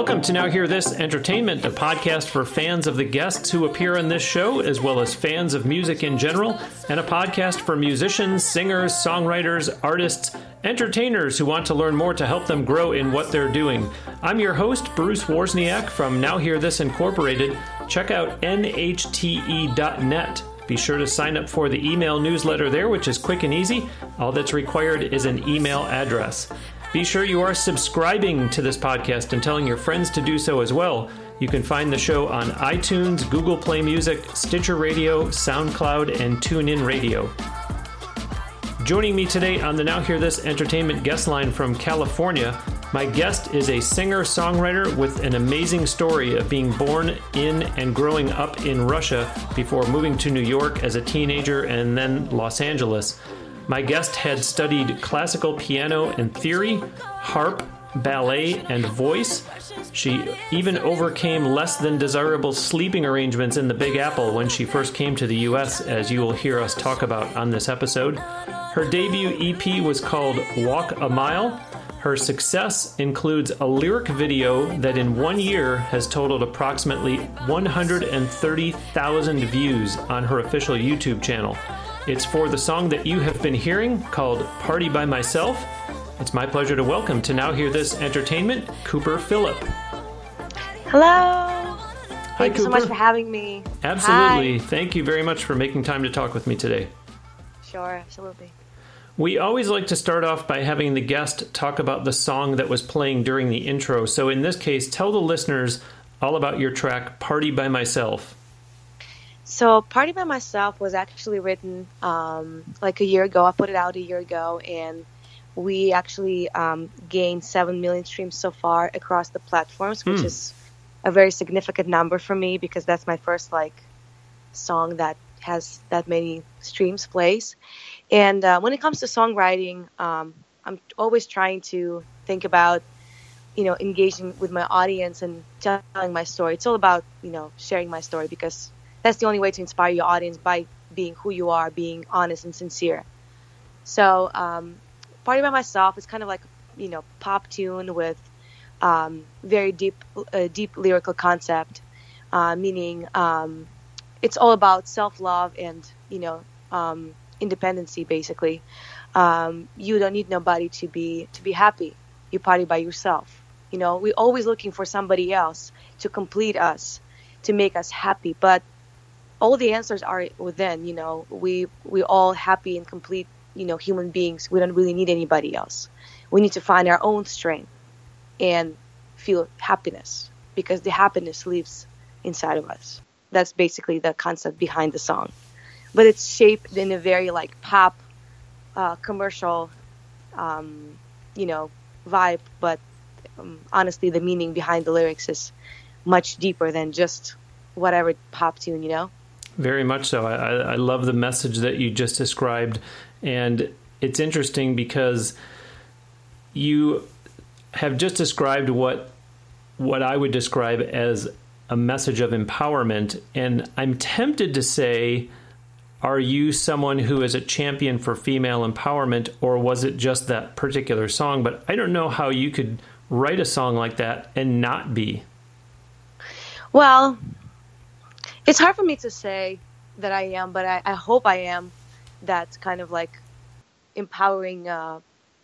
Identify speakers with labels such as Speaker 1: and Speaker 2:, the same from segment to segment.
Speaker 1: Welcome to Now Hear This Entertainment, a podcast for fans of the guests who appear on this show, as well as fans of music in general, and a podcast for musicians, singers, songwriters, artists, entertainers who want to learn more to help them grow in what they're doing. I'm your host, Bruce Wozniak from Now Hear This Incorporated. Check out nhte.net. Be sure to sign up for the email newsletter there, which is quick and easy. All that's required is an email address. Be sure you are subscribing to this podcast and telling your friends to do so as well. You can find the show on iTunes, Google Play Music, Stitcher Radio, SoundCloud, and TuneIn Radio. Joining me today on the Now Hear This Entertainment guest line from California, my guest is a singer songwriter with an amazing story of being born in and growing up in Russia before moving to New York as a teenager and then Los Angeles. My guest had studied classical piano and theory, harp, ballet, and voice. She even overcame less than desirable sleeping arrangements in the Big Apple when she first came to the US, as you will hear us talk about on this episode. Her debut EP was called Walk a Mile. Her success includes a lyric video that in one year has totaled approximately 130,000 views on her official YouTube channel. It's for the song that you have been hearing called Party by Myself. It's my pleasure to welcome to Now Hear This Entertainment, Cooper Phillip.
Speaker 2: Hello.
Speaker 1: Hi,
Speaker 2: Thank you so much for having me.
Speaker 1: Absolutely. Thank you very much for making time to talk with me today.
Speaker 2: Sure, absolutely.
Speaker 1: We always like to start off by having the guest talk about the song that was playing during the intro. So, in this case, tell the listeners all about your track, Party by Myself.
Speaker 2: So, Party by Myself was actually written um, like a year ago. I put it out a year ago, and we actually um, gained 7 million streams so far across the platforms, which
Speaker 1: Hmm.
Speaker 2: is a very significant number for me because that's my first like song that has that many streams plays. And uh, when it comes to songwriting, um, I'm always trying to think about, you know, engaging with my audience and telling my story. It's all about, you know, sharing my story because that's the only way to inspire your audience by being who you are, being honest and sincere. So, um, Party by Myself is kind of like, you know, pop tune with um, very deep, uh, deep lyrical concept, uh, meaning um, it's all about self love and, you know, um, independency basically. Um, you don't need nobody to be to be happy. You party by yourself. You know, we're always looking for somebody else to complete us, to make us happy. But all the answers are within. You know, we we all happy and complete. You know, human beings. We don't really need anybody else. We need to find our own strength and feel happiness because the happiness lives inside of us. That's basically the concept behind the song but it's shaped in a very like pop uh, commercial um, you know vibe but um, honestly the meaning behind the lyrics is much deeper than just whatever pop tune you know
Speaker 1: Very much so. I, I love the message that you just described. And it's interesting because you have just described what what I would describe as a message of empowerment. And I'm tempted to say, are you someone who is a champion for female empowerment, or was it just that particular song? But I don't know how you could write a song like that and not be.
Speaker 2: well it's hard for me to say that i am but i, I hope i am that kind of like empowering uh,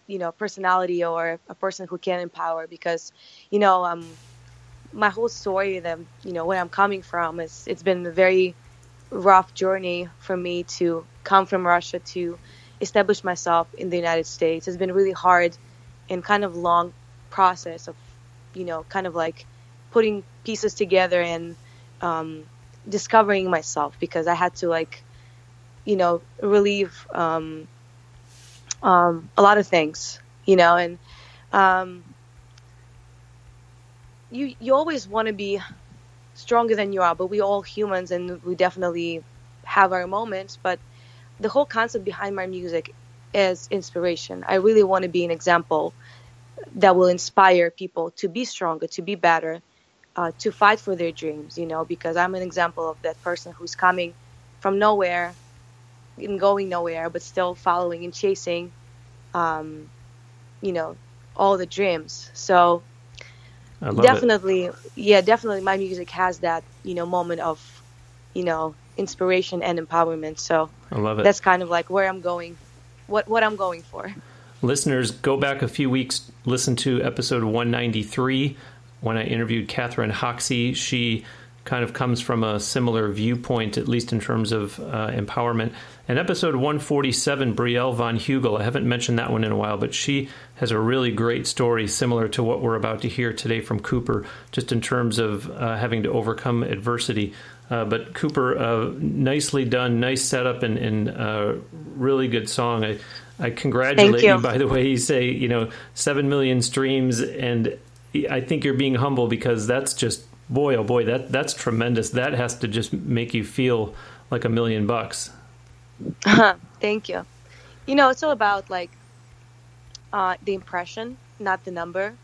Speaker 2: you know personality or a person who can empower because you know um my whole story the you know where i'm coming from is it's been a very rough journey for me to come from russia to establish myself in the united states. It's been really hard and kind of long process of you know kind of like putting pieces together and um, discovering myself because i had to like you know relieve um, um, a lot of things, you know, and um, you you always want to be stronger than you are, but we all humans and we definitely have our moments. But the whole concept behind my music is inspiration. I really want to be an example that will inspire people to be stronger, to be better, uh, to fight for their dreams. You know, because I'm an example of that person who's coming from nowhere and going nowhere, but still following and chasing, um, you know, all the dreams. So definitely, it. yeah, definitely, my music has that you know moment of you know inspiration and empowerment. So
Speaker 1: I love it.
Speaker 2: That's kind of like where I'm going, what what I'm going for.
Speaker 1: Listeners, go back a few weeks, listen to episode 193 when I interviewed Catherine Hoxie. She kind of comes from a similar viewpoint, at least in terms of uh, empowerment. And episode 147, Brielle von Hugel, I haven't mentioned that one in a while, but she has a really great story similar to what we're about to hear today from Cooper, just in terms of uh, having to overcome adversity. Uh, but Cooper, uh, nicely done, nice setup, and, and uh, really good song. I, I congratulate
Speaker 2: you.
Speaker 1: you. By the way, you say you know seven million streams, and I think you're being humble because that's just boy, oh boy, that that's tremendous. That has to just make you feel like a million bucks.
Speaker 2: Thank you. You know, it's all about like uh, the impression, not the number.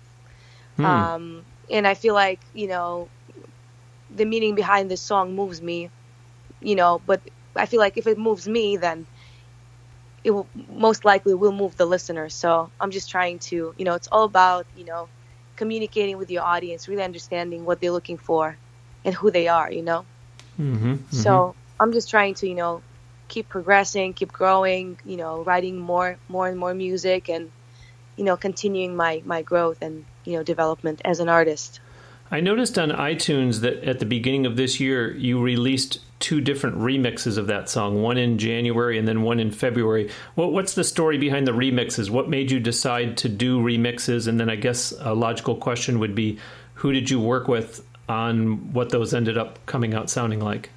Speaker 2: Hmm. Um, and I feel like you know the meaning behind this song moves me. You know, but I feel like if it moves me, then it will most likely will move the listener. So I'm just trying to, you know, it's all about you know communicating with your audience, really understanding what they're looking for and who they are, you know? Mm-hmm, mm-hmm. So I'm just trying to, you know, keep progressing, keep growing, you know, writing more, more and more music and, you know, continuing my, my growth and, you know, development as an artist.
Speaker 1: I noticed on iTunes that at the beginning of this year, you released two different remixes of that song, one in January and then one in February. What, what's the story behind the remixes? What made you decide to do remixes? And then I guess a logical question would be who did you work with on what those ended up coming out sounding like?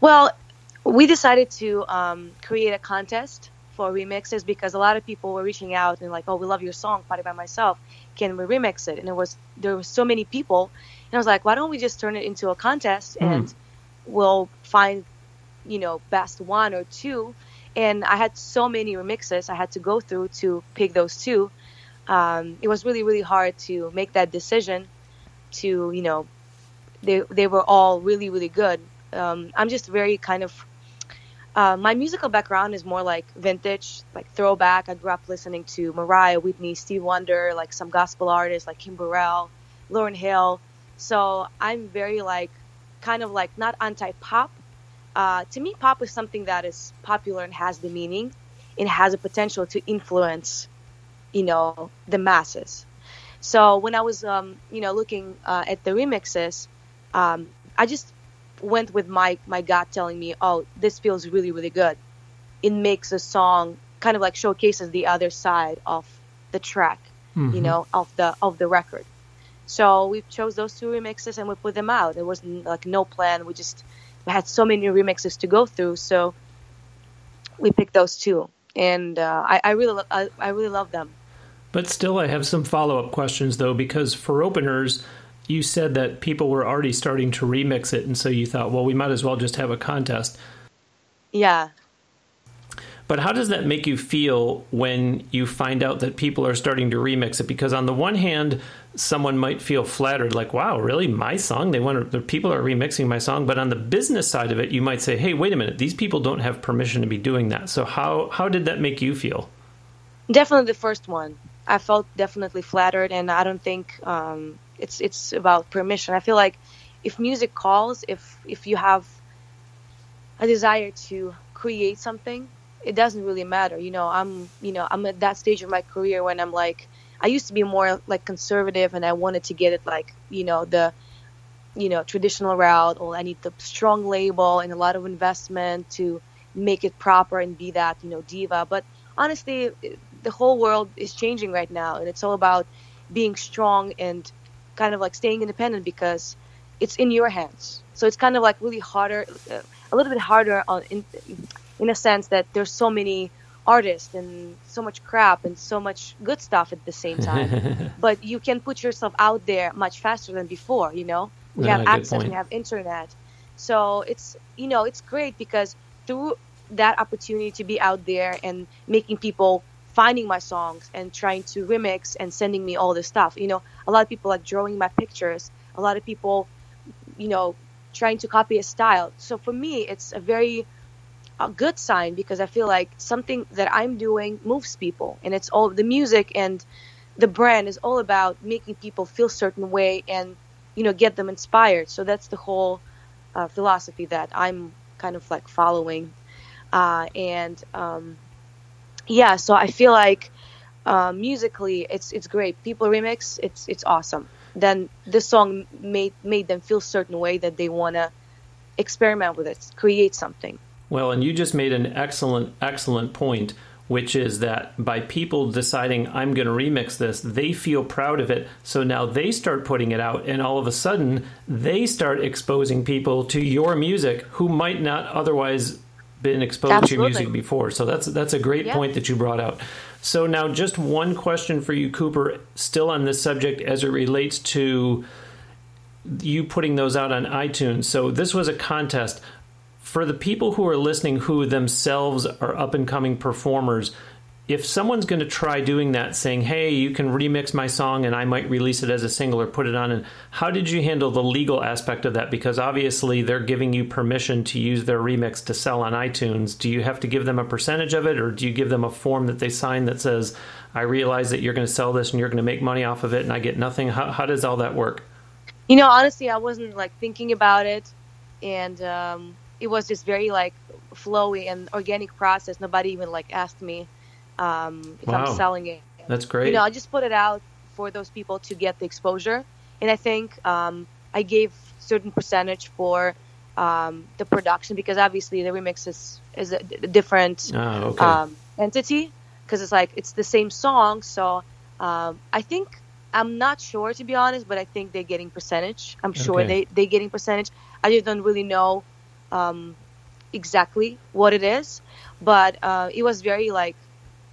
Speaker 2: Well, we decided to um, create a contest for remixes because a lot of people were reaching out and like, oh, we love your song, Party by Myself. Can we remix it? And it was there were so many people, and I was like, why don't we just turn it into a contest mm. Will find, you know, best one or two. And I had so many remixes I had to go through to pick those two. Um, it was really, really hard to make that decision. To you know, they they were all really, really good. Um, I'm just very kind of uh, my musical background is more like vintage, like throwback. I grew up listening to Mariah, Whitney, Steve Wonder, like some gospel artists like Kim Burrell, Lauryn Hill. So I'm very like kind of like not anti-pop. Uh, to me, pop is something that is popular and has the meaning, and has a potential to influence, you know, the masses. So when I was, um, you know, looking uh, at the remixes, um, I just went with my my gut telling me, oh, this feels really really good. It makes a song kind of like showcases the other side of the track, mm-hmm. you know, of the of the record. So we chose those two remixes and we put them out. There was like no plan. We just we had so many remixes to go through, so we picked those two, and uh, I, I, really I, I really love them.
Speaker 1: But still, I have some follow up questions though, because for openers, you said that people were already starting to remix it, and so you thought, well, we might as well just have a contest.
Speaker 2: Yeah,
Speaker 1: but how does that make you feel when you find out that people are starting to remix it? Because on the one hand, someone might feel flattered, like, "Wow, really, my song? They want to, people are remixing my song." But on the business side of it, you might say, "Hey, wait a minute, these people don't have permission to be doing that." So how how did that make you feel?
Speaker 2: Definitely the first one. I felt definitely flattered, and I don't think um, it's it's about permission. I feel like if music calls, if if you have a desire to create something it doesn't really matter. You know, I'm you know I'm at that stage of my career when I'm like I used to be more like conservative and I wanted to get it like you know the you know traditional route or I need the strong label and a lot of investment to make it proper and be that you know diva. But honestly, the whole world is changing right now, and it's all about being strong and kind of like staying independent because it's in your hands. So it's kind of like really harder, uh, a little bit harder on in, in a sense that there's so many artists and so much crap and so much good stuff at the same time. but you can put yourself out there much faster than before, you know? We have access, we have internet. So it's, you know, it's great because through that opportunity to be out there and making people finding my songs and trying to remix and sending me all this stuff. You know, a lot of people like drawing my pictures, a lot of people, you know, trying to copy a style. So for me, it's a very a good sign because I feel like something that I'm doing moves people, and it's all the music and the brand is all about making people feel certain way and you know get them inspired. So that's the whole uh, philosophy that I'm kind of like following, uh, and um, yeah, so I feel like uh, musically it's it's great. People remix, it's it's awesome. Then this song made made them feel certain way that they want to experiment with it, create something.
Speaker 1: Well, and you just made an excellent excellent point which is that by people deciding I'm going to remix this, they feel proud of it. So now they start putting it out, and all of a sudden they start exposing people to your music who might not otherwise been exposed Absolutely. to your music before. So that's that's a great yeah. point that you brought out. So now just one question for you, Cooper, still on this subject as it relates to you putting those out on iTunes. So this was a contest for the people who are listening who themselves are up and coming performers, if someone's going to try doing that, saying, "Hey, you can remix my song and I might release it as a single or put it on," and how did you handle the legal aspect of that? Because obviously they're giving you permission to use their remix to sell on iTunes. Do you have to give them a percentage of it, or do you give them a form that they sign that says, "I realize that you're going to sell this and you're going to make money off of it, and I get nothing"? How, how does all that work?
Speaker 2: You know, honestly, I wasn't like thinking about it, and um, it was just very like flowy and organic process. Nobody even like asked me um, if wow. I'm selling it.
Speaker 1: That's great.
Speaker 2: You know, I just put it out for those people to get the exposure, and I think um, I gave certain percentage for um, the production because obviously the remix is is a, different
Speaker 1: oh, okay. um,
Speaker 2: entity because it's like it's the same song. So um, I think I'm not sure to be honest, but I think they're getting percentage. I'm sure okay. they they getting percentage. I just don't really know um, exactly what it is, but uh, it was very like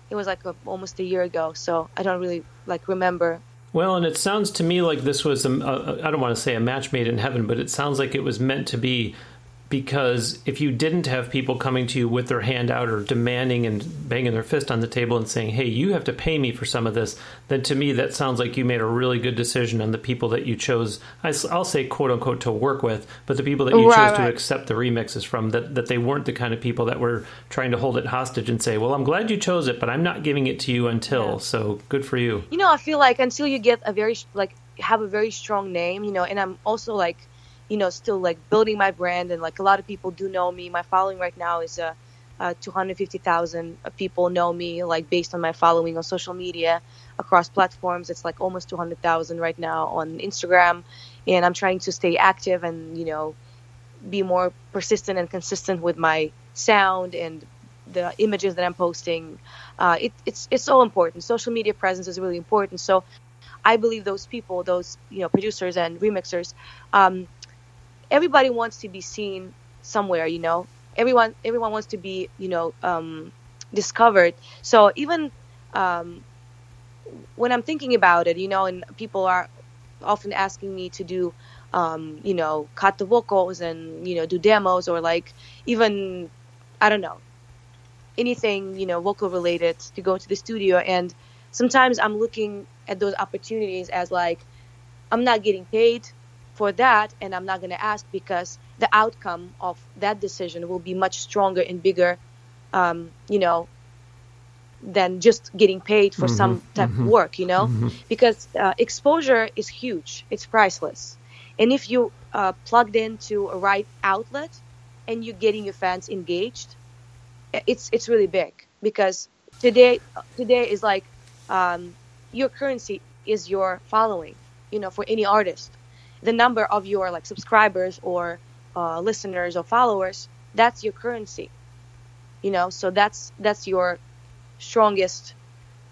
Speaker 2: it was like a, almost a year ago, so I don't really like remember.
Speaker 1: Well, and it sounds to me like this was a, a I don't want to say a match made in heaven, but it sounds like it was meant to be because if you didn't have people coming to you with their hand out or demanding and banging their fist on the table and saying, "Hey, you have to pay me for some of this," then to me that sounds like you made a really good decision on the people that you chose. I'll say "quote unquote" to work with, but the people that you right, chose right. to accept the remixes from that that they weren't the kind of people that were trying to hold it hostage and say, "Well, I'm glad you chose it, but I'm not giving it to you until." Yeah. So good for you.
Speaker 2: You know, I feel like until you get a very like have a very strong name, you know, and I'm also like you know, still like building my brand. And like a lot of people do know me. My following right now is uh, uh, 250,000 people know me, like based on my following on social media across platforms. It's like almost 200,000 right now on Instagram. And I'm trying to stay active and, you know, be more persistent and consistent with my sound and the images that I'm posting. Uh, it, it's it's so important. Social media presence is really important. So I believe those people, those you know producers and remixers, um, everybody wants to be seen somewhere you know? Everyone everyone wants to be you know um, discovered. So even um, when i'm thinking about it you know and people are often asking me to do um, you know cut the vocals and you know do demos or like even i don't know anything you know vocal related to go to the studio. And sometimes i'm looking at those opportunities as like i'm not getting paid for that and i'm not going to ask because the outcome of that decision will be much stronger and bigger um, you know than just getting paid for mm-hmm, some type mm-hmm, of work you know? Mm-hmm. because uh, exposure is huge. It's priceless. And if you uh, plugged into a right outlet and you're getting your fans engaged it's it's really big because today today is like um, your currency is your following you know for any artist the number of your like subscribers or uh, listeners or followers that's your currency you know so that's that's your strongest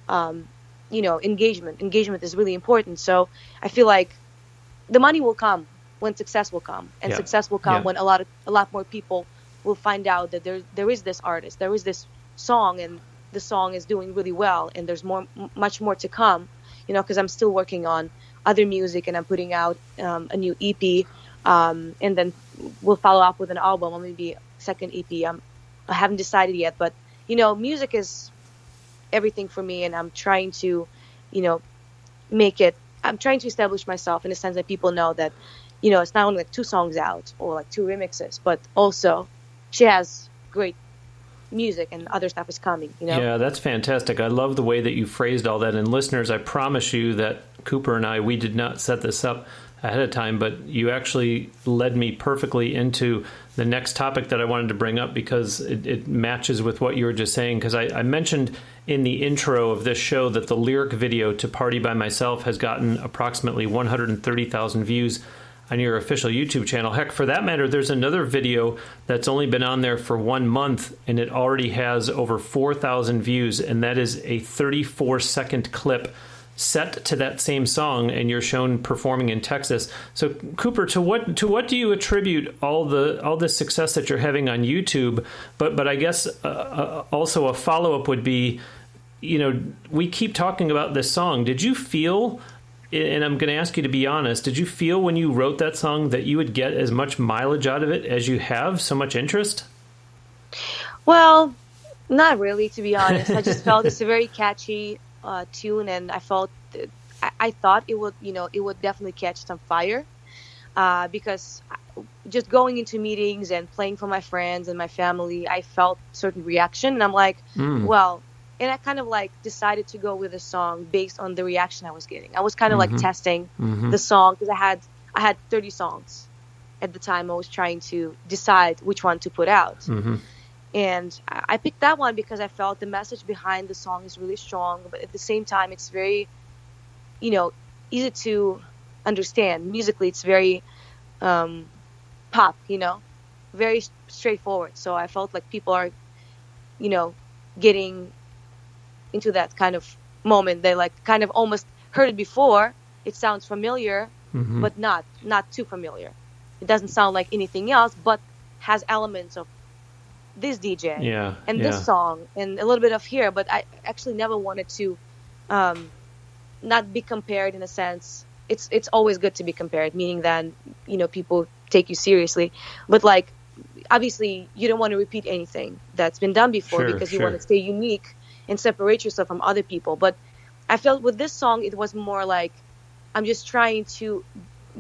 Speaker 2: um, you know engagement engagement is really important so i feel like the money will come when success will come and yeah. success will come yeah. when a lot of a lot more people will find out that there there is this artist there is this song and the song is doing really well and there's more much more to come you know because i'm still working on other music, and I'm putting out um, a new EP, um, and then we'll follow up with an album or maybe second EP. I'm, I haven't decided yet, but you know, music is everything for me, and I'm trying to, you know, make it. I'm trying to establish myself in the sense that people know that, you know, it's not only like two songs out or like two remixes, but also she has great music and other stuff is coming. You know.
Speaker 1: Yeah, that's fantastic. I love the way that you phrased all that. And listeners, I promise you that Cooper and I we did not set this up ahead of time, but you actually led me perfectly into the next topic that I wanted to bring up because it, it matches with what you were just saying. Because I, I, mentioned in the intro of this show that the lyric video to Party by Myself has gotten approximately 130,000 views on your official YouTube channel. Heck, for that matter, there's another video that's only been on there for one month and it already has over 4,000 views, and that is a 34 second clip set to that same song and you're shown performing in Texas. So Cooper, to what to what do you attribute all the all the success that you're having on YouTube? But but I guess uh, uh, also a follow up would be, you know, we keep talking about this song. Did you feel? And I'm going to ask you to be honest. Did you feel when you wrote that song that you would get as much mileage out of it as you have? So much interest.
Speaker 2: Well, not really, to be honest. I just felt it's a very catchy uh, tune, and I felt I, I, thought it would you know it would definitely catch some fire uh, because just going into meetings and playing for my friends and my family, I felt certain reaction, and I'm like, mm. well. And I kind of like decided to go with a song based on the reaction I was getting. I was kind of mm-hmm. like testing mm-hmm. the song because I had I had 30 songs at the time. I was trying to decide which one to put out. Mm-hmm and I picked that one because I felt the message behind the song is really strong, but at the same time, it's very, you know, easy to understand. Musically, it's very um, pop, you know, very straightforward. So I felt like people are, you know, getting into that kind of moment. They like kind of almost heard it before. It sounds familiar, mm-hmm. but not not too familiar. It doesn't sound like anything else, but has elements of this DJ
Speaker 1: yeah,
Speaker 2: and
Speaker 1: yeah.
Speaker 2: this song and a little bit of here, but I actually never wanted to um, not be compared in a sense. It's it's always good to be compared, meaning that you know people take you seriously, but like obviously you don't want to repeat anything that's been done before
Speaker 1: sure,
Speaker 2: because you
Speaker 1: sure.
Speaker 2: want to stay unique and separate yourself from other people. But I felt with this song it was more like I'm just trying to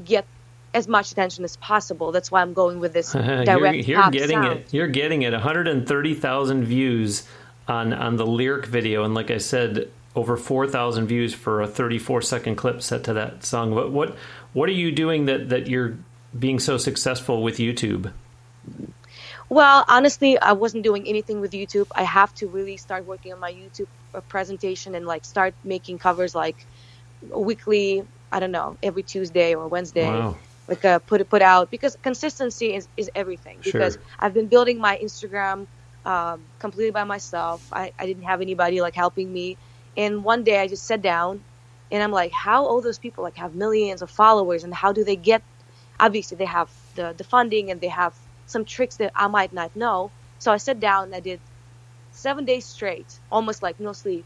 Speaker 2: get as much attention as possible. That's why I'm going with this direct
Speaker 1: you're, you're getting
Speaker 2: sound.
Speaker 1: it. You're getting it. 130,000 views on on the lyric video, and like I said, over 4,000 views for a 34 second clip set to that song. What what what are you doing that that you're being so successful with YouTube?
Speaker 2: Well, honestly, I wasn't doing anything with YouTube. I have to really start working on my YouTube uh, presentation and like start making covers like weekly. I don't know, every Tuesday or Wednesday.
Speaker 1: Wow
Speaker 2: like uh, put it put out because consistency is, is everything because i've been building my instagram um, completely by myself I, I didn't have anybody like helping me and one day i just sat down and i'm like how all those people like have millions of followers and how do they get obviously they have the, the funding and they have some tricks that i might not know so i sat down and i did seven days straight almost like no sleep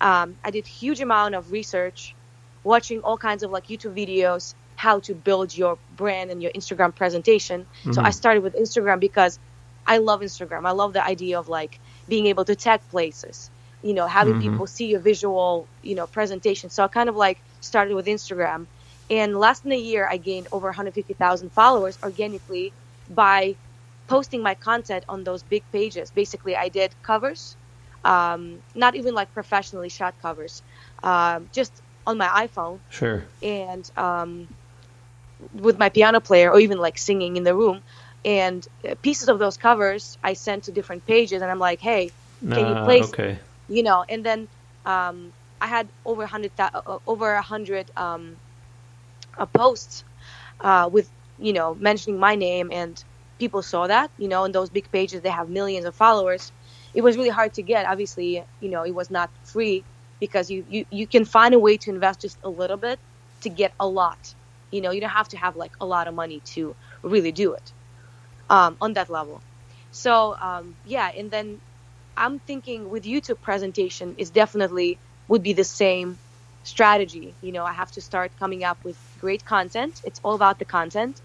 Speaker 2: um, i did huge amount of research watching all kinds of like youtube videos how to build your brand and your Instagram presentation. Mm-hmm. So I started with Instagram because I love Instagram. I love the idea of like being able to tag places, you know, having mm-hmm. people see your visual, you know, presentation. So I kind of like started with Instagram. And less than a year, I gained over 150,000 followers organically by posting my content on those big pages. Basically, I did covers, um, not even like professionally shot covers, um, just on my iPhone.
Speaker 1: Sure.
Speaker 2: And um, with my piano player or even like singing in the room and pieces of those covers I sent to different pages and I'm like hey can you place
Speaker 1: okay.
Speaker 2: you know and then um, I had over 100 uh, over 100 um, uh, posts uh, with you know mentioning my name and people saw that you know in those big pages they have millions of followers it was really hard to get obviously you know it was not free because you, you you can find a way to invest just a little bit to get a lot you know, you don't have to have like a lot of money to really do it um, on that level. So um, yeah, and then I'm thinking with YouTube presentation is definitely would be the same strategy. You know, I have to start coming up with great content. It's all about the content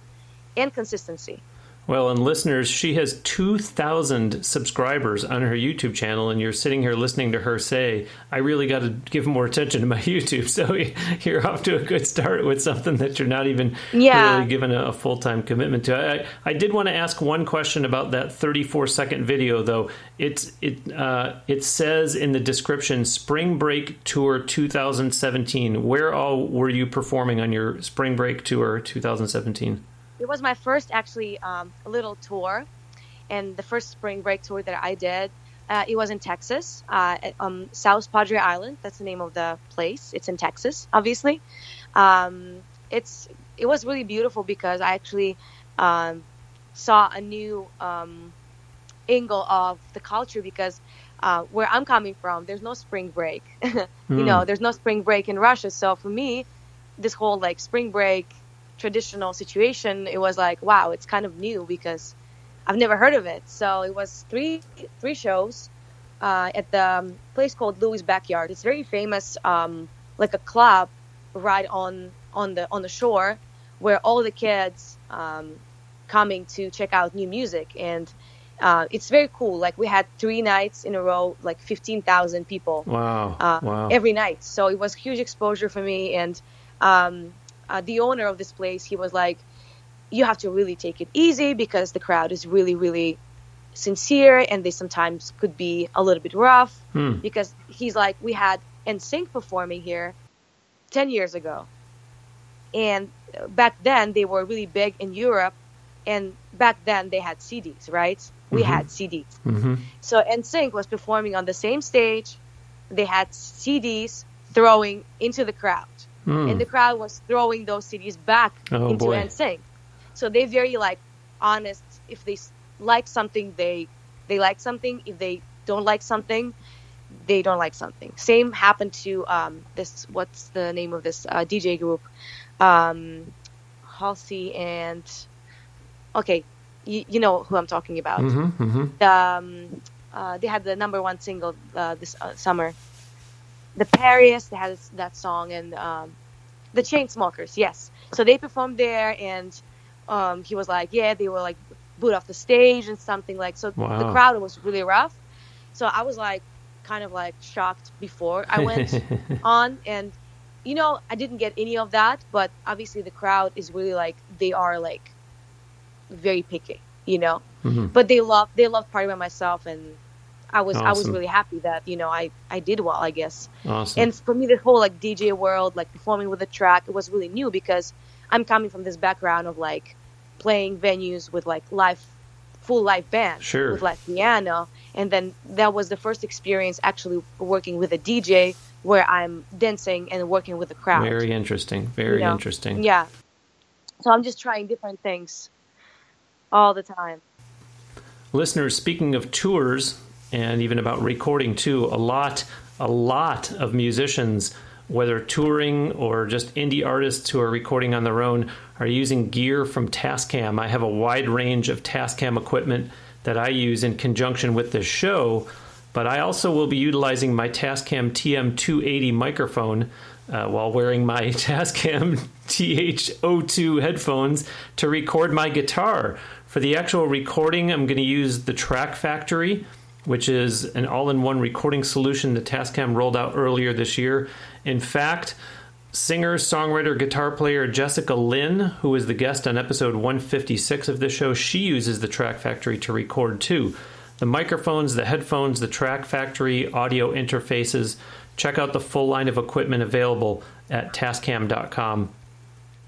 Speaker 2: and consistency.
Speaker 1: Well, and listeners, she has 2,000 subscribers on her YouTube channel, and you're sitting here listening to her say, I really got to give more attention to my YouTube. So you're off to a good start with something that you're not even yeah. really given a, full time commitment to. I, I did want to ask one question about that 34 second video, though. It's, it, uh, it says in the description Spring Break Tour 2017. Where all were you performing on your Spring Break Tour 2017?
Speaker 2: It was my first actually um, little tour, and the first spring break tour that I did. Uh, it was in Texas, uh, at, um, South Padre Island. That's the name of the place. It's in Texas, obviously. Um, it's it was really beautiful because I actually um, saw a new um, angle of the culture because uh, where I'm coming from, there's no spring break. mm. You know, hmm. there's no spring break in Russia. So for me, this whole like spring break traditional situation, it was like, wow, it's kind of new because I've never heard of it. So it was three three shows uh, at the um, place called Louie's Backyard. It's very famous, um, like a club right on on the on the shore, where all the kids um, coming to check out new music and. Uh, it's very cool. Like we had three nights in a row, like fifteen thousand people.
Speaker 1: Wow! Uh, wow!
Speaker 2: Every night, so it was huge exposure for me, and um, uh, the owner of this place, he was like, you have to really take it easy because the crowd is really, really sincere and they sometimes could be a little bit rough hmm. because he's like, we had NSYNC performing here 10 years ago. And back then they were really big in Europe and back then they had CDs, right? We mm-hmm. had CDs. Mm-hmm. So NSYNC was performing on the same stage. They had CDs throwing into the crowd mm. and the crowd was throwing those CDs back oh, into boy. NSYNC. So they're very like honest. If they like something, they they like something. If they don't like something, they don't like something. Same happened to um, this. What's the name of this uh, DJ group? Um, Halsey and okay, you, you, know who I'm talking about. Mm-hmm, mm-hmm. Um, uh, they had the number one single uh, this uh, summer the Paris they had that song and um, the Chainsmokers, yes. So they performed there, and um, he was like, yeah, they were like boot off the stage and something like. So wow. the crowd was really rough. So I was like, kind of like shocked before I went on, and you know, I didn't get any of that, but obviously the crowd is really like they are like very picky, you know. Mm-hmm. But they love they love Party by Myself and I was awesome. I was really happy that you know I I did well I guess.
Speaker 1: Awesome.
Speaker 2: And for me, the whole like DJ world, like performing with a track, it was really new because I'm coming from this background of like playing venues with like live, full live band
Speaker 1: sure.
Speaker 2: with like piano, and then that was the first experience actually working with a DJ where I'm dancing and working with the crowd.
Speaker 1: Very interesting. Very you know? interesting.
Speaker 2: Yeah. So I'm just trying different things all the time.
Speaker 1: Listeners, speaking of tours, and even about recording too. A lot, a lot of musicians, whether touring or just indie artists who are recording on their own, are using gear from Tascam. I have a wide range of Tascam equipment that I use in conjunction with this show, but I also will be utilizing my Tascam TM280 microphone. Uh, while wearing my Tascam TH02 headphones to record my guitar. For the actual recording, I'm going to use the Track Factory which is an all in one recording solution that Tascam rolled out earlier this year. In fact, singer, songwriter, guitar player Jessica Lynn, who is the guest on episode 156 of this show, she uses the Track Factory to record too. The microphones, the headphones, the Track Factory audio interfaces. Check out the full line of equipment available at tascam.com.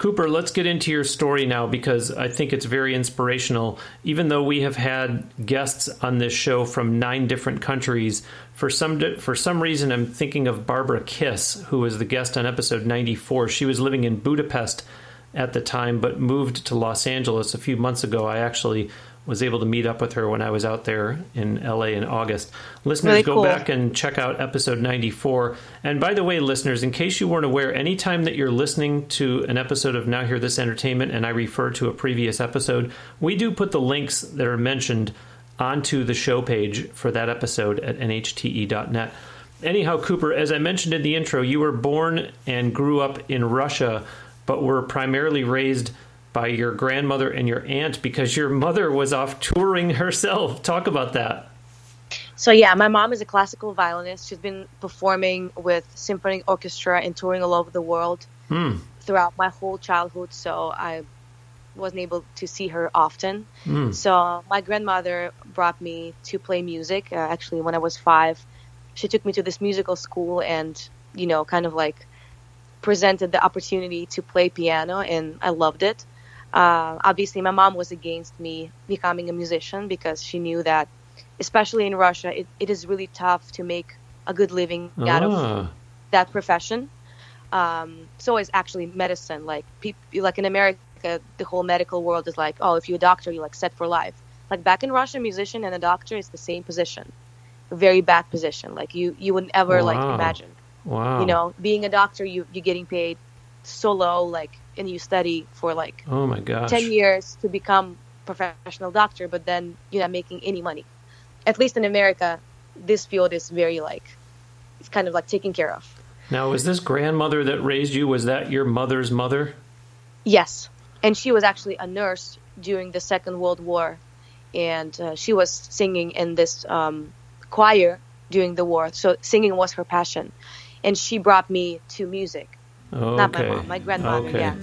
Speaker 1: Cooper, let's get into your story now because I think it's very inspirational. Even though we have had guests on this show from nine different countries, for some for some reason I'm thinking of Barbara Kiss, who was the guest on episode 94. She was living in Budapest at the time, but moved to Los Angeles a few months ago. I actually was able to meet up with her when I was out there in LA in August. Listeners, really go cool. back and check out episode 94. And by the way, listeners, in case you weren't aware, anytime that you're listening to an episode of Now Hear This Entertainment and I refer to a previous episode, we do put the links that are mentioned onto the show page for that episode at nhte.net. Anyhow, Cooper, as I mentioned in the intro, you were born and grew up in Russia, but were primarily raised by your grandmother and your aunt because your mother was off touring herself. Talk about that.
Speaker 2: So yeah, my mom is a classical violinist. She's been performing with symphony orchestra and touring all over the world
Speaker 1: Hmm.
Speaker 2: throughout my whole childhood. So I wasn't able to see her often.
Speaker 1: Hmm.
Speaker 2: So my grandmother brought me to play music. Uh, actually, when I was five, she took me to this musical school and you know, kind of like presented the opportunity to play piano, and I loved it. Uh, obviously, my mom was against me becoming a musician because she knew that, especially in Russia, it, it is really tough to make a good living out of
Speaker 1: Ah.
Speaker 2: that profession. Um, so is actually medicine. Like people, like in America, the whole medical world is like, oh, if you're a doctor, you're like set for life. Like back in Russia, a musician and a doctor is the same position, a very bad position. Like you, you wouldn't ever like imagine.
Speaker 1: Wow.
Speaker 2: You know, being a doctor, you you're getting paid so low, like, and you study for like
Speaker 1: Oh my gosh.
Speaker 2: 10 years to become professional doctor but then you're not making any money at least in america this field is very like it's kind of like taken care of
Speaker 1: Now, was this grandmother that raised you? Was that your mother's mother?
Speaker 2: yes and she was actually a nurse during the second world war and uh, she was singing in this um, choir during the war so singing was her passion and she brought me to music
Speaker 1: Okay.
Speaker 2: not my mom my grandmother
Speaker 1: Okay.
Speaker 2: yeah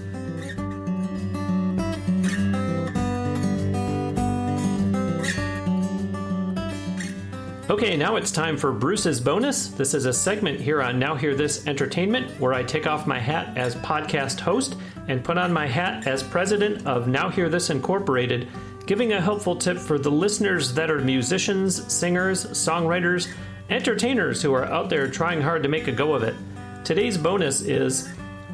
Speaker 1: Okay, now it's time for Bruce's bonus. This is a segment here on Now Hear This Entertainment where I take off my hat as podcast host and put on my hat as president of Now Hear This Incorporated, giving a helpful tip for the listeners that are musicians, singers, songwriters, entertainers who are out there trying hard to make a go of it. Today's bonus is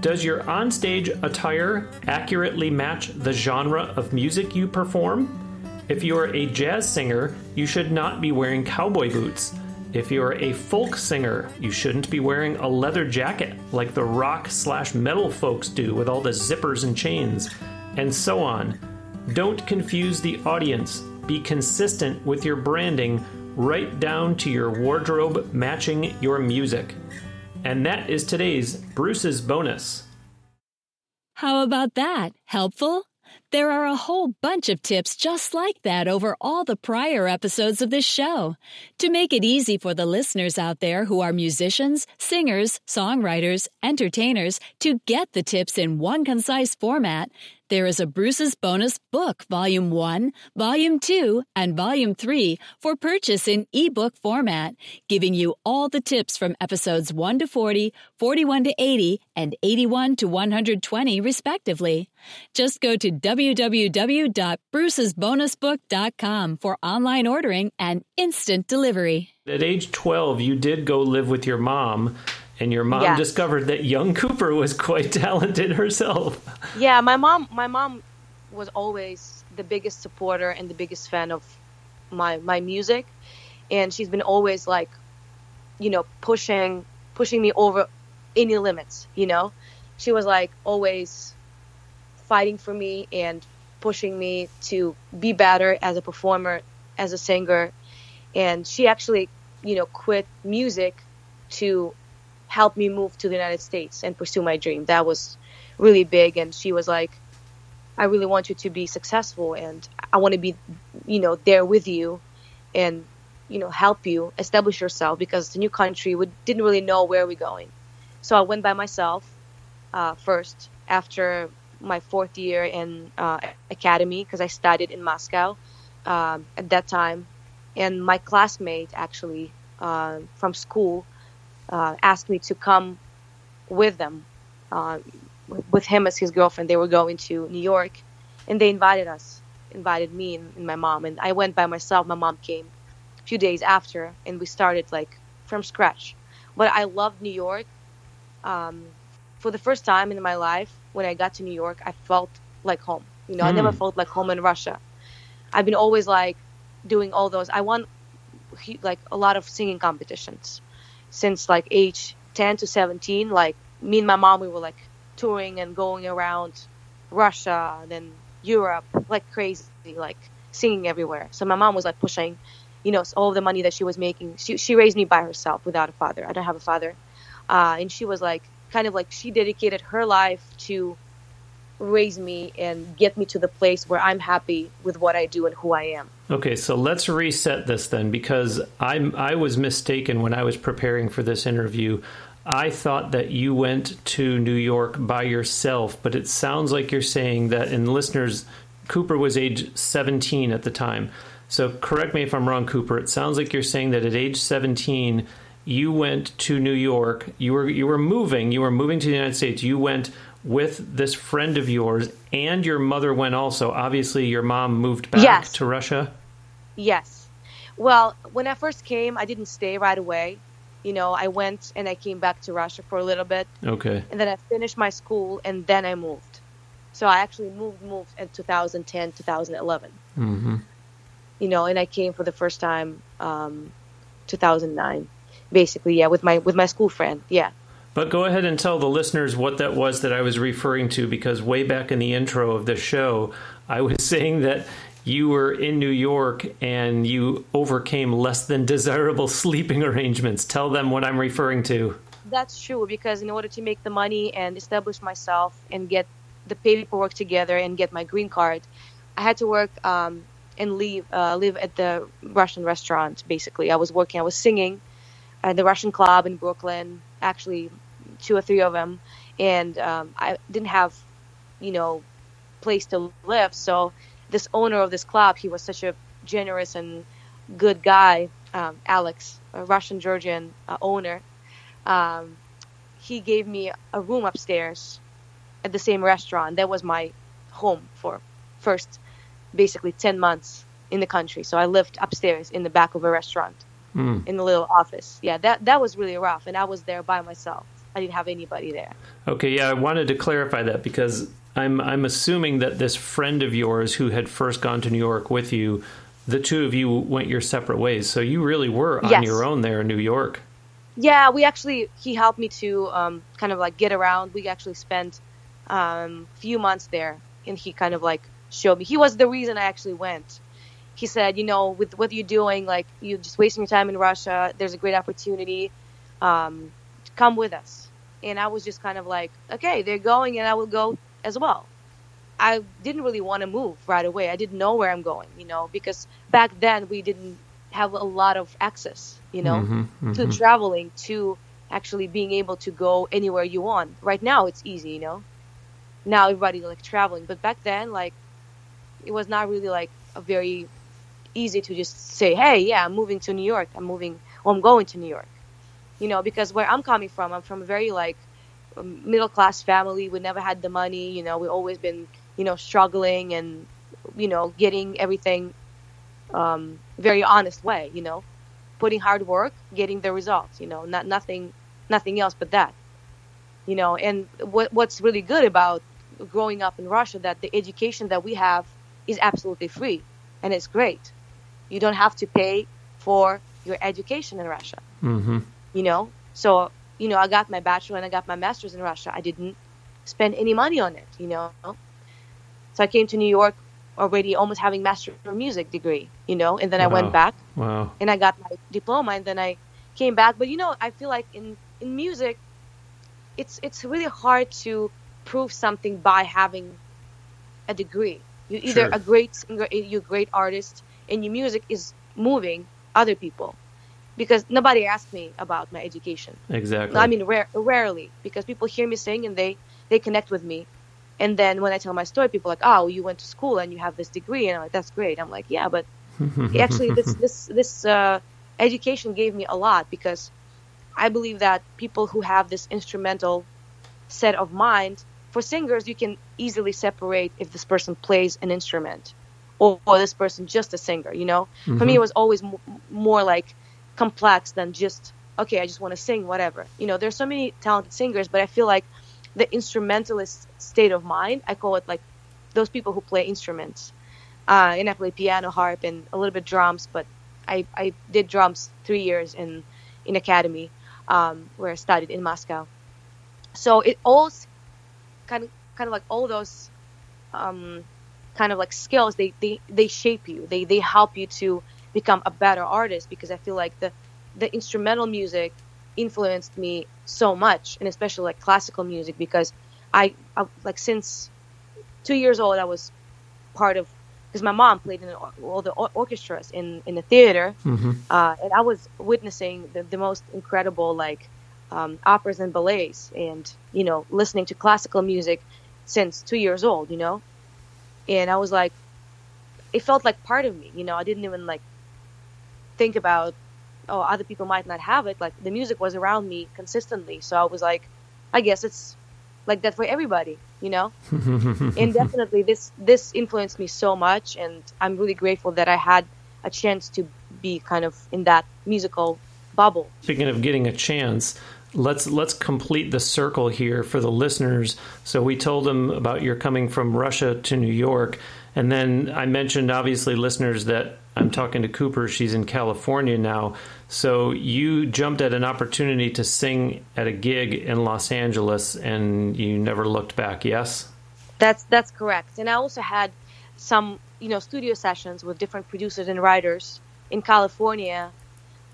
Speaker 1: Does your onstage attire accurately match the genre of music you perform? If you are a jazz singer, you should not be wearing cowboy boots. If you are a folk singer, you shouldn't be wearing a leather jacket like the rock slash metal folks do with all the zippers and chains, and so on. Don't confuse the audience. Be consistent with your branding right down to your wardrobe matching your music. And that is today's Bruce's bonus.
Speaker 3: How about that? Helpful? There are a whole bunch of tips just like that over all the prior episodes of this show. To make it easy for the listeners out there who are musicians, singers, songwriters, entertainers to get the tips in one concise format, there is a Bruce's Bonus Book, Volume 1, Volume 2, and Volume 3 for purchase in ebook format, giving you all the tips from episodes 1 to 40, 41 to 80, and 81 to 120, respectively. Just go to www.brucesbonusbook.com for online ordering and instant delivery.
Speaker 1: At age 12, you did go live with your mom, and your mom
Speaker 2: Yes.
Speaker 1: discovered that young Cooper was quite talented herself.
Speaker 2: Yeah, my mom my mom was always the biggest supporter and the biggest fan of my my music and she's been always like you know pushing pushing me over any limits, you know. She was like always fighting for me and pushing me to be better as a performer, as a singer. And she actually, you know, quit music to help me move to the United States and pursue my dream. That was really big. And she was like, I really want you to be successful and I want to be, you know, there with you and, you know, help you establish yourself because it's a new country. We didn't really know where we're going. So I went by myself uh, first after my fourth year in uh, academy because I studied in Moscow um, at that time. And my classmate actually uh, from school uh, asked me to come with them, uh, with him as his girlfriend. They were going to New York, and they invited us, invited me and, and my mom. And I went by myself. My mom came a few days after, and we started like from scratch. But I loved New York. Um, for the first time in my life, when I got to New York, I felt like home. You know, I never
Speaker 1: Hmm.
Speaker 2: felt like home in Russia. I've been always like doing all those. I won like a lot of singing competitions since like age 10 to 17 like me and my mom we were like touring and going around russia and then europe like crazy like singing everywhere. So my mom was like pushing you know all the money that she was making. She, she raised me by herself without a father. I don't have a father. Uh, and she was like kind of like she dedicated her life to raise me and get me to the place where I'm happy with what I do and who I am.
Speaker 1: Okay, so let's reset this then because I I was mistaken when I was preparing for this interview. I thought that you went to New York by yourself, but it sounds like you're saying that in listeners Cooper was age 17 at the time. So correct me if I'm wrong Cooper. It sounds like you're saying that at age 17 you went to New York. You were you were moving, you were moving to the United States. You went with this friend of yours, and your mother went also. Obviously, your mom moved back
Speaker 2: Yes.
Speaker 1: to Russia.
Speaker 2: Yes. Well, when I first came, I didn't stay right away. You know, I went and I came back to Russia for a little bit,
Speaker 1: Okay.
Speaker 2: and then I finished my school, and then I moved. So I actually moved moved in 2010, 2011.
Speaker 1: hmm
Speaker 2: You know, and I came for the first time um, 2009, basically. Yeah, with my with my school friend. Yeah.
Speaker 1: But go ahead and tell the listeners what that was that I was referring to, because way back in the intro of the show, I was saying that you were in New York and you overcame less than desirable sleeping arrangements. Tell them what I'm referring to.
Speaker 2: That's true because in order to make the money and establish myself and get the paperwork together and get my green card, I had to work um, and leave uh, live at the Russian restaurant. Basically, I was working. I was singing at the Russian club in Brooklyn. Actually, two or three of them, and um, I didn't have, you know, place to live. So this owner of this club, he was such a generous and good guy, um, Alex, a Russian Georgian uh, owner um, he gave me a room upstairs at the same restaurant. That was my home for first basically 10 months in the country. So I lived upstairs in the back of a restaurant
Speaker 1: Mm.
Speaker 2: in the little office. Yeah, that that was really rough and I was there by myself. I didn't have anybody there.
Speaker 1: Okay, yeah, I wanted to clarify that because I'm I'm assuming that this friend of yours who had first gone to New York with you, the two of you went your separate ways. So you really were on
Speaker 2: Yes.
Speaker 1: your own there in New York.
Speaker 2: Yeah, we actually he helped me to um, kind of like get around. We actually spent um, a few months there, and he kind of like showed me. He was the reason I actually went. He said, you know, with what you're doing, like you're just wasting your time in Russia. There's a great opportunity. Um, come with us. And I was just kind of like, okay, they're going, and I will go as well. I didn't really want to move right away. I didn't know where I'm going, you know, because back then we didn't have a lot of access, you know
Speaker 1: Mhm,
Speaker 2: to
Speaker 1: mhm.
Speaker 2: traveling to actually being able to go anywhere you want. Right now it's easy, you know. Now everybody like traveling, but back then like it was not really like a very easy to just say, "Hey, yeah, I'm moving to New York. I'm moving or I'm going to New York." You know, because where I'm coming from, I'm from a very like middle class family. We never had the money, you know. We always been, you know, struggling and you know, getting everything um very honest way, you know putting hard work, getting the results. You know, not nothing, nothing else but that. You know, and what what's really good about growing up in Russia that the education that we have is absolutely free, and it's great. You don't have to pay for your education in Russia.
Speaker 1: Mhm.
Speaker 2: You know, so you know, I got my bachelor and I got my master's in Russia. I didn't spend any money on it. You know, so I came to New York already almost having master of music degree. You know, and then I went back
Speaker 1: Wow.
Speaker 2: and I got my diploma and then I came back. But you know, I feel like in in music, it's it's really hard to prove something by having a degree. You either
Speaker 1: Sure.
Speaker 2: a great singer, you're a great artist, and your music is moving other people. Because nobody asked me about my education.
Speaker 1: Exactly.
Speaker 2: I mean, rare, rarely because people hear me sing and they they connect with me. And then when I tell my story, people are like, "Oh, you went to school and you have this degree," and I'm like, "That's great." I'm like, "Yeah, but actually this this this uh, education gave me a lot because I believe that people who have this instrumental set of mind for singers you can easily separate if this person plays an instrument or, or this person just a singer you know for me it was always m- more like complex than just okay i just want to sing whatever you know there's so many talented singers but i feel like the instrumentalist state of mind i call it like those people who play instruments uh, and I play piano, harp, and a little bit drums. But I, I did drums three years in in academy um, where I studied in Moscow. So it all kind of kind of like all those um, kind of like skills they, they they shape you. They they help you to become a better artist because I feel like the the instrumental music influenced me so much, and especially like classical music because I, I like since two years old, I was part of because my mom played in all the orchestras in in the theater, mm-hmm. uh, and I was witnessing the, the most incredible like um, operas and ballets, and you know, listening to classical music since two years old. You know, and I was like, it felt like part of me. You know, I didn't even like think about oh other people might not have it. Like the music was around me consistently, so I was like, I guess it's like that for everybody you know? And definitely this this influenced me so much. And i'm really grateful that i had a chance to be kind of in that musical bubble.
Speaker 1: Speaking of getting a chance let's let's complete the circle here for the listeners. So we told them about your coming from russia to new york. And then i mentioned obviously listeners that i'm talking to cooper she's in california now so you jumped at an opportunity to sing at a gig in Los Angeles, and you never looked back. Yes,
Speaker 2: that's that's correct. And I also had some, you know, studio sessions with different producers and writers in California,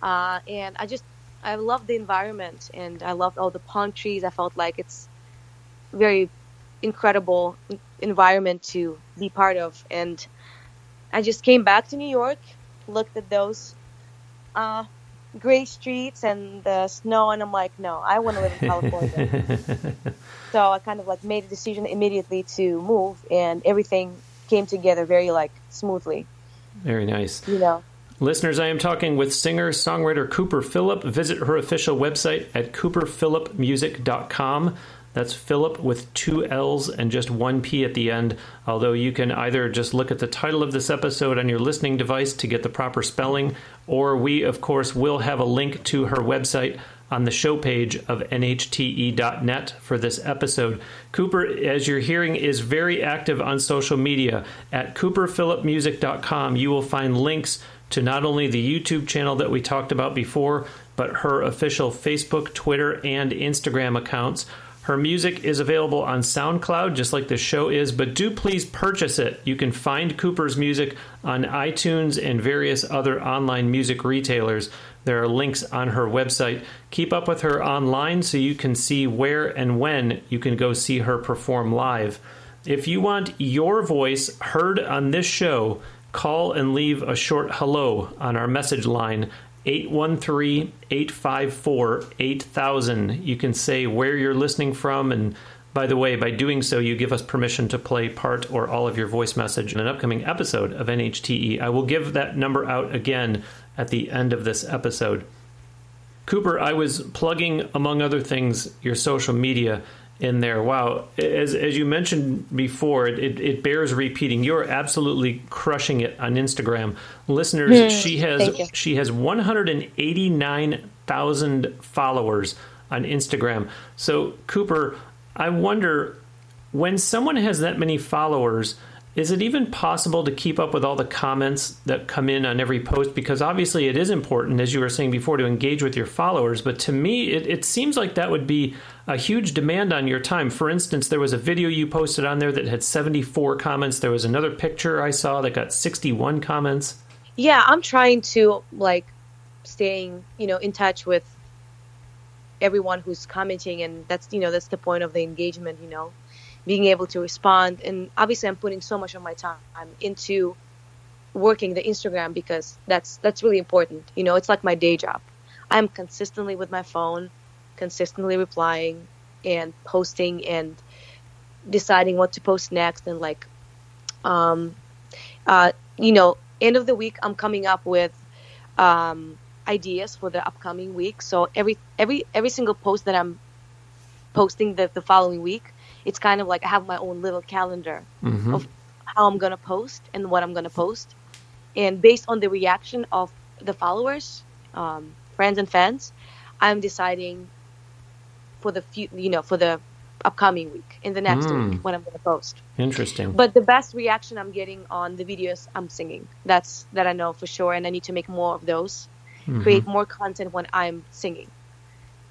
Speaker 2: uh, and I just I loved the environment, and I loved all the palm trees. I felt like it's very incredible environment to be part of, and I just came back to New York, looked at those uh, gray streets and the snow and i'm like no i want to live in california so i kind of like made a decision immediately to move and everything came together very like smoothly
Speaker 1: very nice
Speaker 2: you know
Speaker 1: Listeners, I am talking with singer songwriter Cooper Phillip. Visit her official website at cooperphillipmusic.com. That's Phillip with two L's and just one P at the end. Although you can either just look at the title of this episode on your listening device to get the proper spelling, or we, of course, will have a link to her website on the show page of nhte.net for this episode. Cooper, as you're hearing, is very active on social media. At cooperphillipmusic.com, you will find links to not only the YouTube channel that we talked about before, but her official Facebook, Twitter, and Instagram accounts. Her music is available on SoundCloud, just like the show is, but do please purchase it. You can find Cooper's music on iTunes and various other online music retailers. There are links on her website. Keep up with her online so you can see where and when you can go see her perform live. If you want your voice heard on this show, call and leave a short hello on our message line 813 854 8000. You can say where you're listening from. And by the way, by doing so, you give us permission to play part or all of your voice message in an upcoming episode of NHTE. I will give that number out again at the end of this episode. Cooper, I was plugging, among other things, your social media in there. Wow, as as you mentioned before, it, it, bears repeating. You're absolutely crushing it on Instagram, listeners. Mm, she has she has 189,000 followers on Instagram. So Cooper, I wonder when someone has that many followers is it even possible to keep up with all the comments that come in on every post? Because obviously it is important, as you were saying before, to engage with your followers. But to me, it, it, seems like that would be a huge demand on your time. For instance, there was a video you posted on there that had 74 comments. There was another picture I saw that got 61 comments.
Speaker 2: Yeah, I'm trying to like staying, you know, in touch with everyone who's commenting and that's you know that's the point of the engagement you know being able to respond. And obviously, I'm putting so much of my time into working the Instagram because that's that's really important. You know, it's like my day job. I'm consistently with my phone, consistently replying and posting and deciding what to post next and like um uh you know end of the week i'm coming up with um ideas for the upcoming week so every every every single post that i'm posting the, the following week it's kind of like I have my own little calendar mm-hmm. of how I'm gonna post and what I'm gonna post, and based on the reaction of the followers, um, friends and fans, I'm deciding for the few, you know, for the upcoming week in the next mm. week when I'm gonna post.
Speaker 1: Interesting.
Speaker 2: But the best reaction I'm getting on the videos I'm singing. That's that I know for sure, and I need to make more of those. Mm-hmm. Create more content when I'm singing.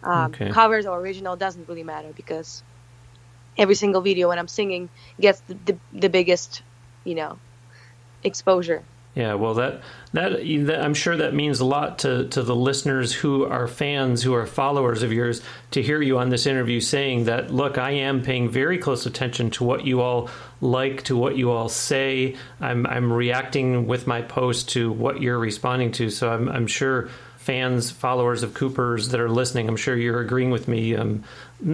Speaker 2: Um, okay. Covers or original doesn't really matter because every single video when I'm singing gets the, the, the biggest, you know, exposure.
Speaker 1: Yeah, well, that, that that I'm sure that means a lot to to the listeners who are fans, who are followers of yours, to hear you on this interview saying that. Look, I am paying very close attention to what you all like, to what you all say. I'm I'm reacting with my post to what you're responding to. So I'm I'm sure fans, followers of Cooper's that are listening, I'm sure you're agreeing with me. Um,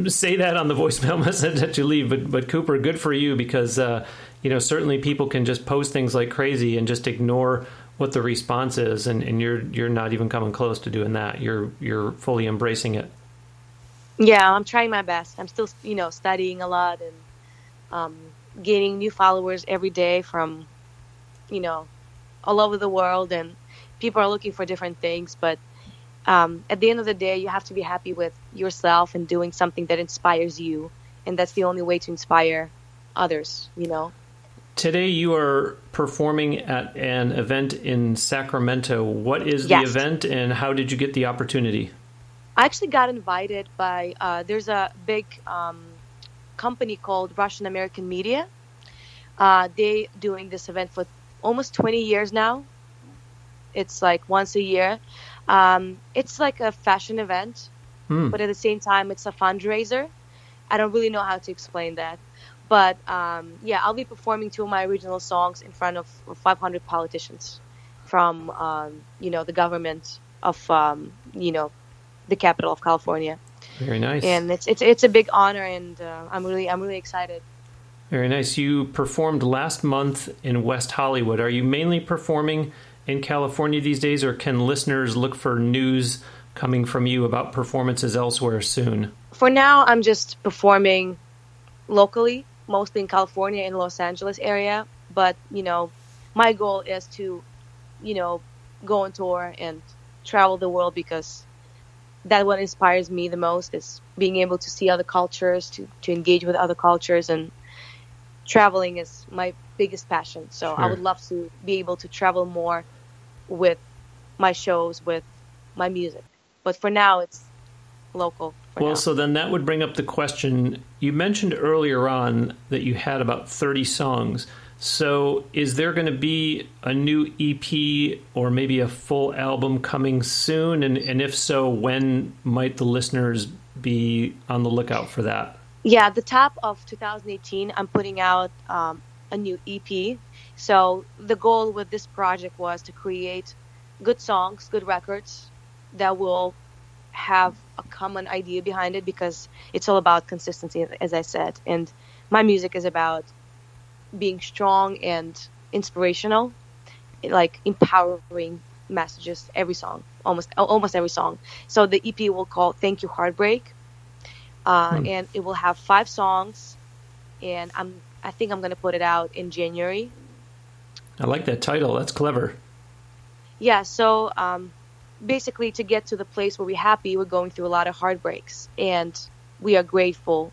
Speaker 1: say that on the voicemail message that you leave, but but Cooper, good for you because. Uh, you know, certainly people can just post things like crazy and just ignore what the response is, and, and you're you're not even coming close to doing that. You're you're fully embracing it.
Speaker 2: Yeah, I'm trying my best. I'm still, you know, studying a lot and um, gaining new followers every day from, you know, all over the world, and people are looking for different things. But um, at the end of the day, you have to be happy with yourself and doing something that inspires you, and that's the only way to inspire others. You know.
Speaker 1: Today you are performing at an event in Sacramento. What is
Speaker 2: yes.
Speaker 1: the event and how did you get the opportunity?
Speaker 2: I actually got invited by, uh, there's a big um, company called Russian American Media. Uh, they doing this event for almost 20 years now. It's like once a year. Um, it's like a fashion event, hmm. but at the same time, it's a fundraiser. I don't really know how to explain that. But um, yeah, I'll be performing two of my original songs in front of 500 politicians from um, you know the government of um, you know the capital of California.
Speaker 1: Very nice.
Speaker 2: And it's it's it's a big honor, and uh, I'm really I'm really excited.
Speaker 1: Very nice. You performed last month in West Hollywood. Are you mainly performing in California these days, or can listeners look for news coming from you about performances elsewhere soon?
Speaker 2: For now, I'm just performing locally mostly in California and Los Angeles area. But you know, my goal is to, you know, go on tour and travel the world because that what inspires me the most is being able to see other cultures, to to engage with other cultures, and traveling is my biggest passion. So sure. I would love to be able to travel more with my shows, with my music. But for now, it's local.
Speaker 1: Well,
Speaker 2: now.
Speaker 1: so then that would bring up the question you mentioned earlier on that you had about 30 songs. So, is there going to be a new EP or maybe a full album coming soon? And, and if so, when might the listeners be on the lookout for that?
Speaker 2: Yeah, the top of 2018, I'm putting out um, a new EP. So, the goal with this project was to create good songs, good records that will have a common idea behind it because it's all about consistency, as I said. And my music is about being strong and inspirational, like empowering messages every song, almost almost every song. So the EP will call "Thank You Heartbreak," uh, hmm. and it will have five songs. And I'm I think I'm gonna put it out in January.
Speaker 1: I like that title. That's clever.
Speaker 2: Yeah. So um, basically to get to the place where we're happy, we're going through a lot of heartbreaks, and we are grateful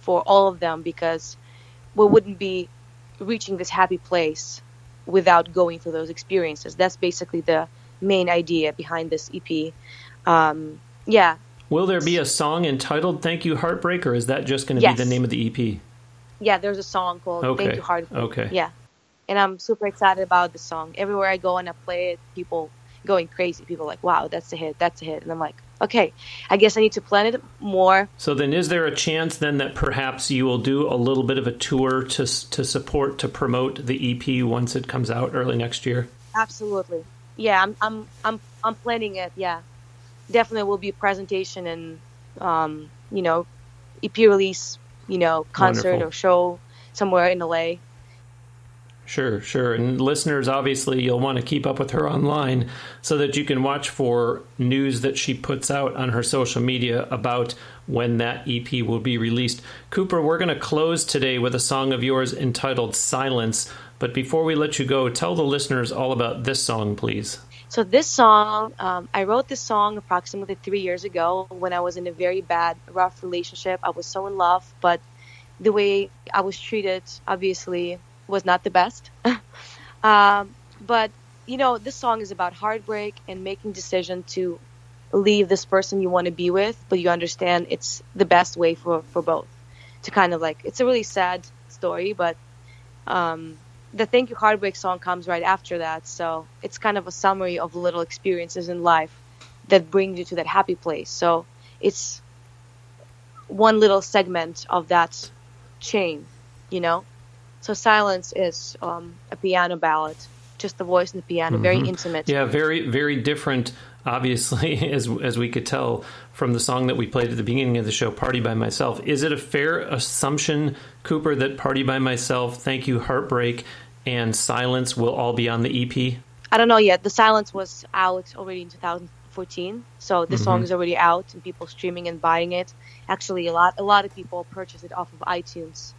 Speaker 2: for all of them because we wouldn't be reaching this happy place without going through those experiences. That's basically the main idea behind this EP. Um, yeah.
Speaker 1: Will there be a song entitled "Thank You Heartbreak," or is that just going to yes. be the name of the EP?
Speaker 2: Yeah, there's a song called okay. "Thank You Heartbreak."
Speaker 1: Okay.
Speaker 2: Yeah, and I'm super excited about the song. Everywhere I go and I play it, people going crazy. People like, wow, that's a hit, that's a hit. And I'm like, okay, I guess I need to plan it more.
Speaker 1: So then, is there a chance then that perhaps you will do a little bit of a tour to to support to promote the EP once it comes out early next year?
Speaker 2: Absolutely, yeah. I'm I'm I'm I'm planning it. Yeah, definitely will be a presentation and um, you know EP release, you know, concert Wonderful. or show somewhere in LA.
Speaker 1: Sure, sure. And listeners, obviously, you'll want to keep up with her online so that you can watch for news that she puts out on her social media about when that EP will be released. Cooper, we're going to close today with a song of yours entitled Silence. But before we let you go, tell the listeners all about this song, please.
Speaker 2: So, this song, um, I wrote this song approximately three years ago when I was in a very bad, rough relationship. I was so in love, but the way I was treated, obviously, was not the best. um, but you know, this song is about heartbreak and making decision to leave this person you want to be with, but you understand it's the best way for for both. To kind of like, it's a really sad story, but um, the Thank You Heartbreak song comes right after that. So it's kind of a summary of little experiences in life that bring you to that happy place. So it's one little segment of that chain, you know? So Silence is um, a piano ballad, just the voice and the piano, mm-hmm. very intimate.
Speaker 1: Yeah, very, very different, obviously, as, as we could tell from the song that we played at the beginning of the show, Party by Myself. Is it a fair assumption, Cooper, that Party by Myself, Thank You, Heartbreak, and Silence will all be on the EP?
Speaker 2: I don't know yet. The Silence was out already in 2014, so the mm-hmm. song is already out and people streaming and buying it. Actually, a lot a lot of people purchased it off of iTunes,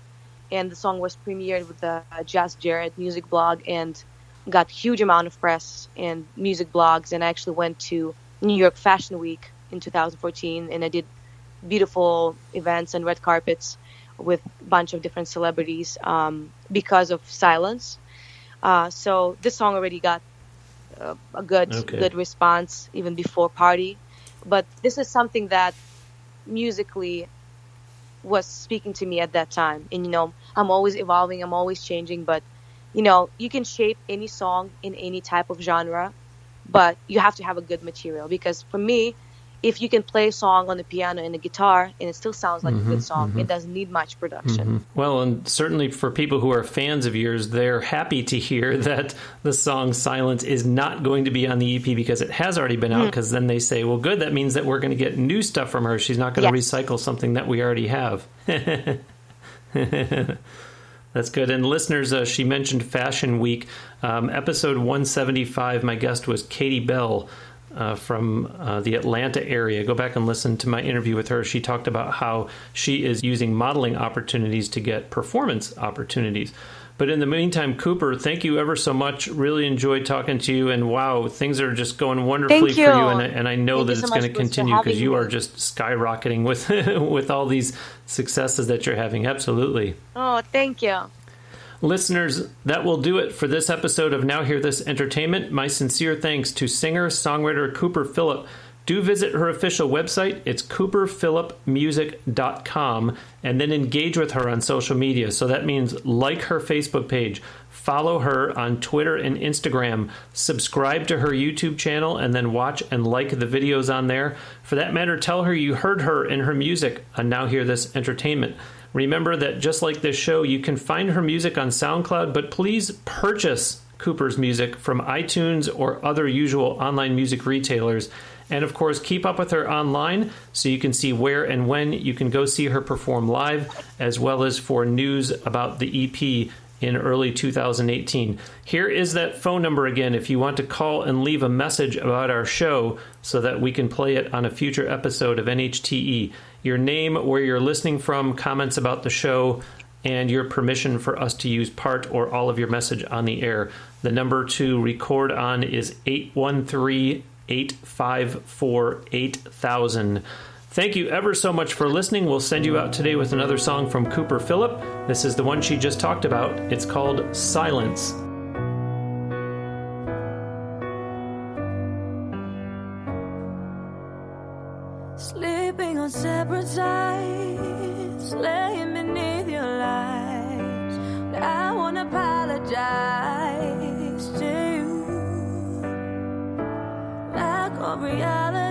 Speaker 2: and the song was premiered with the Jazz Jarrett music blog and got huge amount of press and music blogs. And I actually went to New York Fashion Week in 2014, and I did beautiful events and red carpets with a bunch of different celebrities um, because of Silence. Uh, so this song already got uh, a good okay. good response even before Party, but this is something that musically was speaking to me at that time. And you know, I'm always evolving, I'm always changing, but you know, you can shape any song in any type of genre, but you have to have a good material because for me, if you can play a song on the piano and the guitar and it still sounds like mm-hmm, a good mm-hmm, song, mm-hmm. it doesn't need much production.
Speaker 1: Mm-hmm. Well, and certainly for people who are fans of yours, they're happy to hear that the song Silence is not going to be on the EP because it has already been out. Because mm. then they say, well, good, that means that we're going to get new stuff from her. She's not going to yes. recycle something that we already have. That's good. And listeners, uh, she mentioned Fashion Week. Um, episode 175, my guest was Katie Bell uh, from uh, the Atlanta area. Go back and listen to my interview with her. She talked about how she is using modeling opportunities to get performance opportunities. But in the meantime, Cooper, thank you ever so much. Really enjoyed talking to you, and wow, things are just going wonderfully
Speaker 2: you.
Speaker 1: for you. And, and I know thank that it's so going to continue because you me. are just skyrocketing with with all these successes that you're having. Absolutely.
Speaker 2: Oh, thank you.
Speaker 1: Listeners, that will do it for this episode of Now Hear This Entertainment. My sincere thanks to singer songwriter Cooper Phillip. Do visit her official website. It's cooperphillipmusic.com and then engage with her on social media. So that means like her Facebook page, follow her on Twitter and Instagram, subscribe to her YouTube channel, and then watch and like the videos on there. For that matter, tell her you heard her in her music on Now Hear This Entertainment. Remember that just like this show, you can find her music on SoundCloud, but please purchase Cooper's music from iTunes or other usual online music retailers. And of course, keep up with her online so you can see where and when you can go see her perform live, as well as for news about the EP in early 2018. Here is that phone number again if you want to call and leave a message about our show so that we can play it on a future episode of NHTE your name, where you're listening from, comments about the show, and your permission for us to use part or all of your message on the air. The number to record on is 813 854 8000. Thank you ever so much for listening. We'll send you out today with another song from Cooper Phillip. This is the one she just talked about. It's called Silence. Separate sides, laying beneath your lies. But I won't apologize to you. Lack of reality,